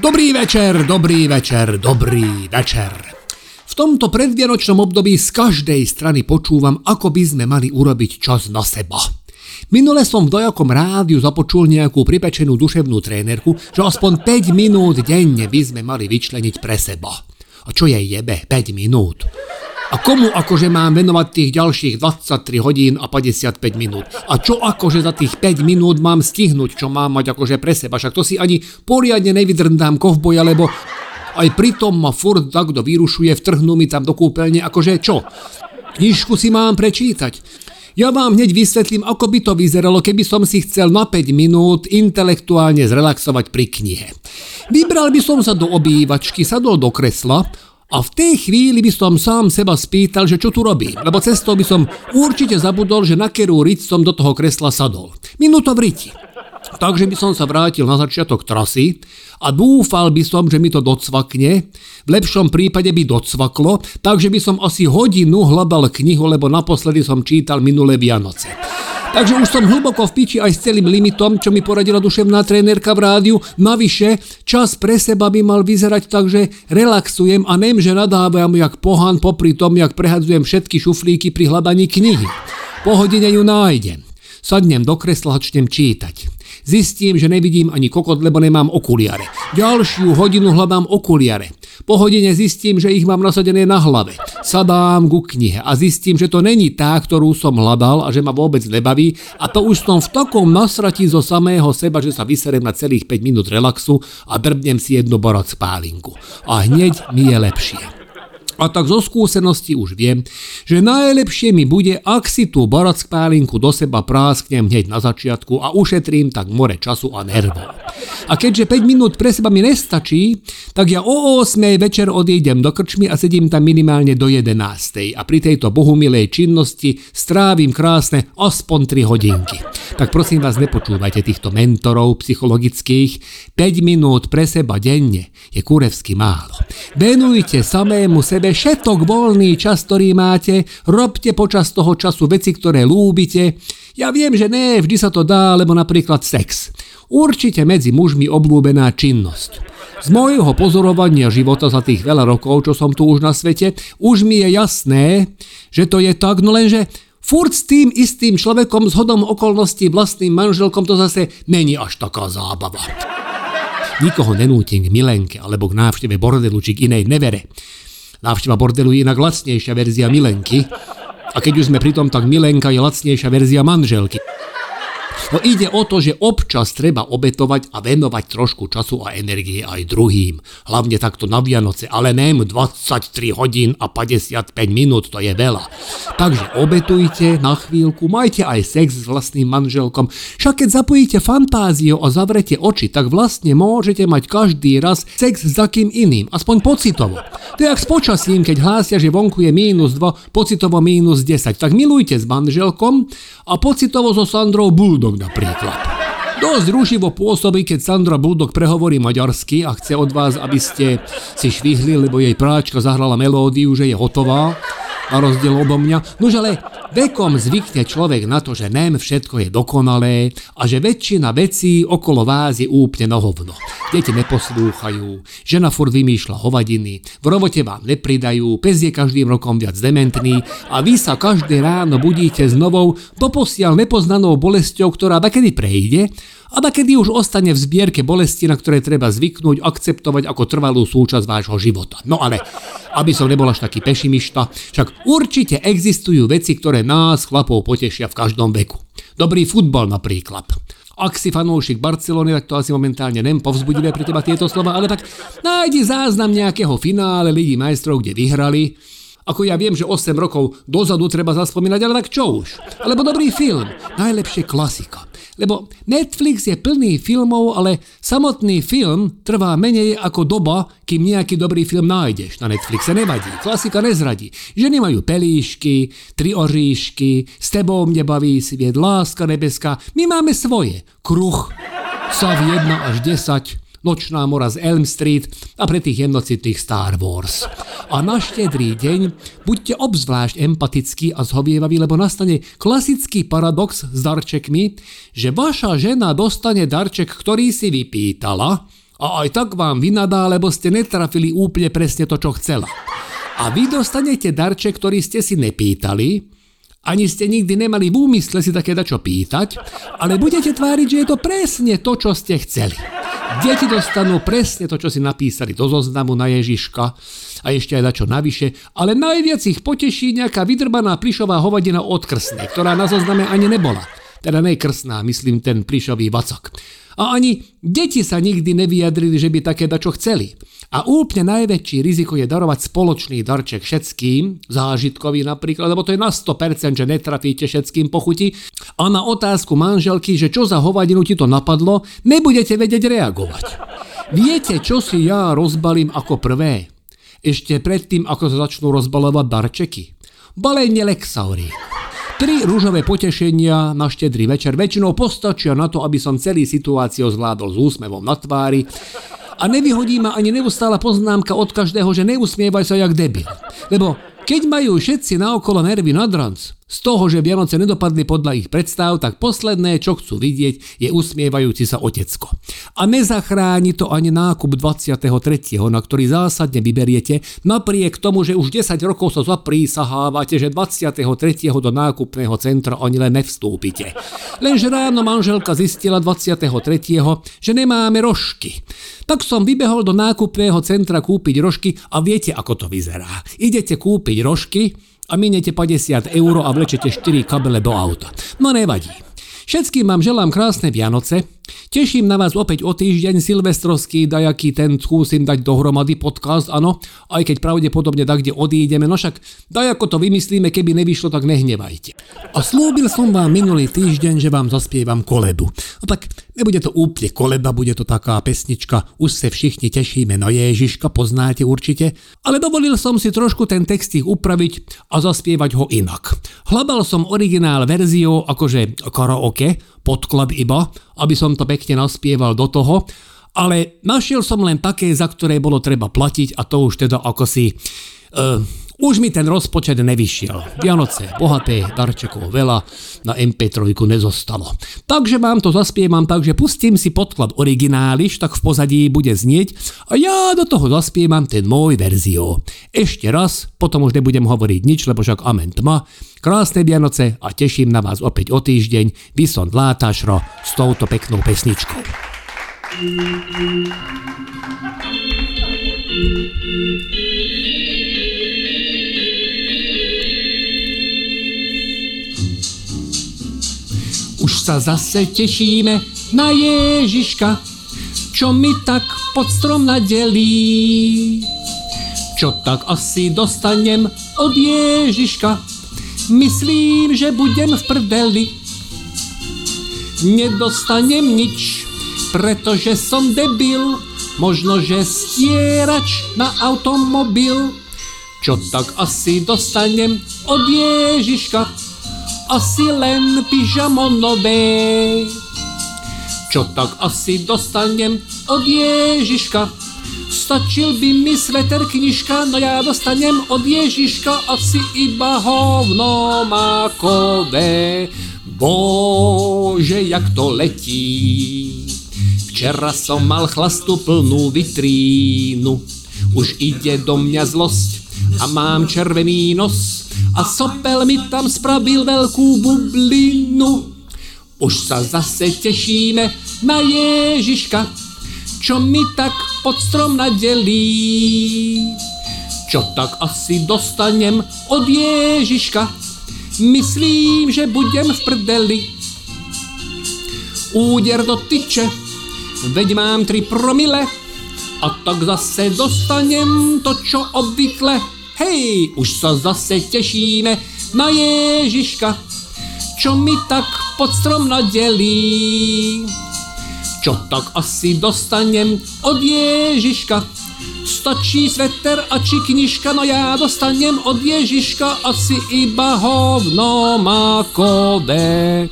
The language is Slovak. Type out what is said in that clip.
Dobrý večer, dobrý večer, dobrý večer. V tomto predvianočnom období z každej strany počúvam, ako by sme mali urobiť čas na seba. Minule som v dojakom rádiu započul nejakú pripečenú duševnú trénerku, že aspoň 5 minút denne by sme mali vyčleniť pre seba. A čo je jebe 5 minút? A komu akože mám venovať tých ďalších 23 hodín a 55 minút? A čo akože za tých 5 minút mám stihnúť, čo mám mať akože pre seba? Však to si ani poriadne nevydrndám kovboja, lebo aj pritom ma furt takto vyrušuje, vtrhnú mi tam do kúpeľne, akože čo? Knižku si mám prečítať. Ja vám hneď vysvetlím, ako by to vyzeralo, keby som si chcel na 5 minút intelektuálne zrelaxovať pri knihe. Vybral by som sa do obývačky, sadol do kresla, a v tej chvíli by som sám seba spýtal, že čo tu robím, lebo cestou by som určite zabudol, že na kerú riť som do toho kresla sadol. Minúto v riti. Takže by som sa vrátil na začiatok trasy a dúfal by som, že mi to docvakne. V lepšom prípade by docvaklo, takže by som asi hodinu hľadal knihu, lebo naposledy som čítal minulé Vianoce. Takže už som hlboko v piči aj s celým limitom, čo mi poradila duševná trénerka v rádiu. Navyše, čas pre seba by mal vyzerať tak, že relaxujem a nem, že nadávam jak pohan popri tom, jak prehadzujem všetky šuflíky pri hľadaní knihy. Po hodine ju nájdem. Sadnem do kresla, začnem čítať. Zistím, že nevidím ani kokot, lebo nemám okuliare. Ďalšiu hodinu hľadám okuliare. Po hodine zistím, že ich mám nasadené na hlave. Sadám ku knihe a zistím, že to není tá, ktorú som hľadal a že ma vôbec nebaví a to už som v takom nasratí zo samého seba, že sa vyserem na celých 5 minút relaxu a drbnem si jednu borod spálinku. A hneď mi je lepšie. A tak zo skúsenosti už viem, že najlepšie mi bude, ak si tú barack pálinku do seba prásknem hneď na začiatku a ušetrím tak more času a nervov. A keďže 5 minút pre seba mi nestačí, tak ja o 8 večer odídem do krčmy a sedím tam minimálne do 11. A pri tejto bohumilej činnosti strávim krásne aspoň 3 hodinky. Tak prosím vás, nepočúvajte týchto mentorov psychologických. 5 minút pre seba denne je kurevsky málo. Venujte samému sebe všetok voľný čas, ktorý máte, robte počas toho času veci, ktoré lúbite. Ja viem, že ne, vždy sa to dá, lebo napríklad sex. Určite medzi mužmi obľúbená činnosť. Z môjho pozorovania života za tých veľa rokov, čo som tu už na svete, už mi je jasné, že to je tak, no lenže furt s tým istým človekom s hodom okolností vlastným manželkom to zase není až taká zábava. Nikoho nenútim k milenke alebo k návšteve bordelu či k inej nevere. Návšteva bordelu je inak lacnejšia verzia milenky. A keď už sme pri tom, tak milenka je lacnejšia verzia manželky. No ide o to, že občas treba obetovať a venovať trošku času a energie aj druhým. Hlavne takto na Vianoce, ale nem 23 hodín a 55 minút, to je veľa. Takže obetujte na chvíľku, majte aj sex s vlastným manželkom. Však keď zapojíte fantáziu a zavrete oči, tak vlastne môžete mať každý raz sex s takým iným, aspoň pocitovo. To je jak s počasím, keď hlásia, že vonku je mínus 2, pocitovo mínus 10. Tak milujte s manželkom a pocitovo so Sandrou Bulldog napríklad. Dosť rušivo pôsobí, keď Sandra Bulldog prehovorí maďarsky a chce od vás, aby ste si švihli, lebo jej práčka zahrala melódiu, že je hotová na rozdiel odo mňa. Nož ale vekom zvykne človek na to, že nem všetko je dokonalé a že väčšina vecí okolo vás je úplne na hovno. Deti neposlúchajú, žena furt vymýšľa hovadiny, v robote vám nepridajú, pes je každým rokom viac dementný a vy sa každé ráno budíte s novou, doposiaľ nepoznanou bolesťou, ktorá kedy prejde a kedy už ostane v zbierke bolesti, na ktoré treba zvyknúť, akceptovať ako trvalú súčasť vášho života. No ale, aby som nebol až taký pešimišta, však určite existujú veci, ktoré nás, chlapov, potešia v každom veku. Dobrý futbal napríklad. Ak si fanúšik Barcelony, tak to asi momentálne nem povzbudivé pre teba tieto slova, ale tak nájdi záznam nejakého finále Ligy majstrov, kde vyhrali, ako ja viem, že 8 rokov dozadu treba zaspomínať, ale tak čo už? Alebo dobrý film, najlepšie klasika. Lebo Netflix je plný filmov, ale samotný film trvá menej ako doba, kým nejaký dobrý film nájdeš. Na Netflixe nevadí, klasika nezradí. Ženy majú pelíšky, tri oříšky, s tebou mne baví sviet, láska nebeská. My máme svoje. Kruh, Sav 1 až 10, Nočná mora z Elm Street a pre tých jednocitých Star Wars. A na štedrý deň buďte obzvlášť empatickí a zhovievaví, lebo nastane klasický paradox s darčekmi, že vaša žena dostane darček, ktorý si vypýtala, A aj tak vám vynadá, lebo ste netrafili úplne presne to, čo chcela. A vy dostanete darček, ktorý ste si nepýtali, ani ste nikdy nemali v úmysle si také dačo pýtať, ale budete tváriť, že je to presne to, čo ste chceli. Deti dostanú presne to, čo si napísali do zoznamu na Ježiška a ešte aj dačo navyše, ale najviac ich poteší nejaká vydrbaná plišová hovadina od krsnej, ktorá na zozname ani nebola. Teda nejkrsná, myslím ten plišový vacok. A ani deti sa nikdy nevyjadrili, že by také dačo chceli. A úplne najväčší riziko je darovať spoločný darček všetkým, zážitkový napríklad, lebo to je na 100%, že netrafíte všetkým pochuti. A na otázku manželky, že čo za hovadinu ti to napadlo, nebudete vedieť reagovať. Viete, čo si ja rozbalím ako prvé? Ešte predtým, ako sa začnú rozbalovať darčeky. Balenie Lexaurí. Tri rúžové potešenia na štedrý večer väčšinou postačia na to, aby som celý situáciu zvládol s úsmevom na tvári a nevyhodí ma ani neustála poznámka od každého, že neusmievaj sa jak debil. Lebo keď majú všetci naokolo nervy nad ranc, z toho, že Vianoce nedopadli podľa ich predstav, tak posledné, čo chcú vidieť, je usmievajúci sa otecko. A nezachráni to ani nákup 23., na ktorý zásadne vyberiete, napriek tomu, že už 10 rokov sa zaprísahávate, že 23. do nákupného centra ani len nevstúpite. Lenže ráno manželka zistila 23., že nemáme rožky. Tak som vybehol do nákupného centra kúpiť rožky a viete, ako to vyzerá. Idete kúpiť rožky, a miniete 50 eur a vlečete 4 kabele do auta. No nevadí. Všetkým vám želám krásne Vianoce. Teším na vás opäť o týždeň silvestrovský, dajaký ten skúsim dať dohromady podcast, áno, aj keď pravdepodobne tak, kde odídeme, no však dajako to vymyslíme, keby nevyšlo, tak nehnevajte. A slúbil som vám minulý týždeň, že vám zaspievam koledu. No tak nebude to úplne koleba, bude to taká pesnička, už sa všichni tešíme na Ježiška, poznáte určite, ale dovolil som si trošku ten text ich upraviť a zaspievať ho inak. Hlabal som originál verziou akože karaoke, podklad iba, aby som to pekne naspieval do toho, ale našiel som len také, za ktoré bolo treba platiť a to už teda ako si... Uh, už mi ten rozpočet nevyšiel. Vianoce, bohaté, darčekov veľa, na MP3 nezostalo. Takže vám to zaspievam tak, že pustím si podklad origináliš, tak v pozadí bude znieť a ja do toho zaspievam ten môj verzio. Ešte raz, potom už nebudem hovoriť nič, lebo však amen tma. Krásne Vianoce a teším na vás opäť o týždeň. Vyson Látašro s touto peknou pesničkou. Už sa zase tešíme na Ježiška, čo mi tak pod strom nadelí. Čo tak asi dostanem od Ježiška, myslím, že budem v prdeli. Nedostanem nič, pretože som debil, možno že stierač na automobil. Čo tak asi dostanem od Ježiška, asi len pyžamo nové. Čo tak asi dostanem od Ježiška? Stačil by mi sveter knižka, no ja dostanem od Ježiška asi iba hovno makové. Bože, jak to letí. Včera som mal chlastu plnú vitrínu, už ide do mňa zlosť a mám červený nos a sopel mi tam spravil veľkú bublinu. Už sa zase tešíme na Ježiška, čo mi tak pod strom nadelí. Čo tak asi dostanem od Ježiška, myslím, že budem v prdeli. Úder do tyče, veď mám tri promile, a tak zase dostanem to, čo obvykle Hej, už sa zase tešíme na Ježiška, čo mi tak pod strom nadelí. Čo tak asi dostanem od Ježiška? Stačí sveter a či knižka, no ja dostanem od Ježiška asi iba hovno makové.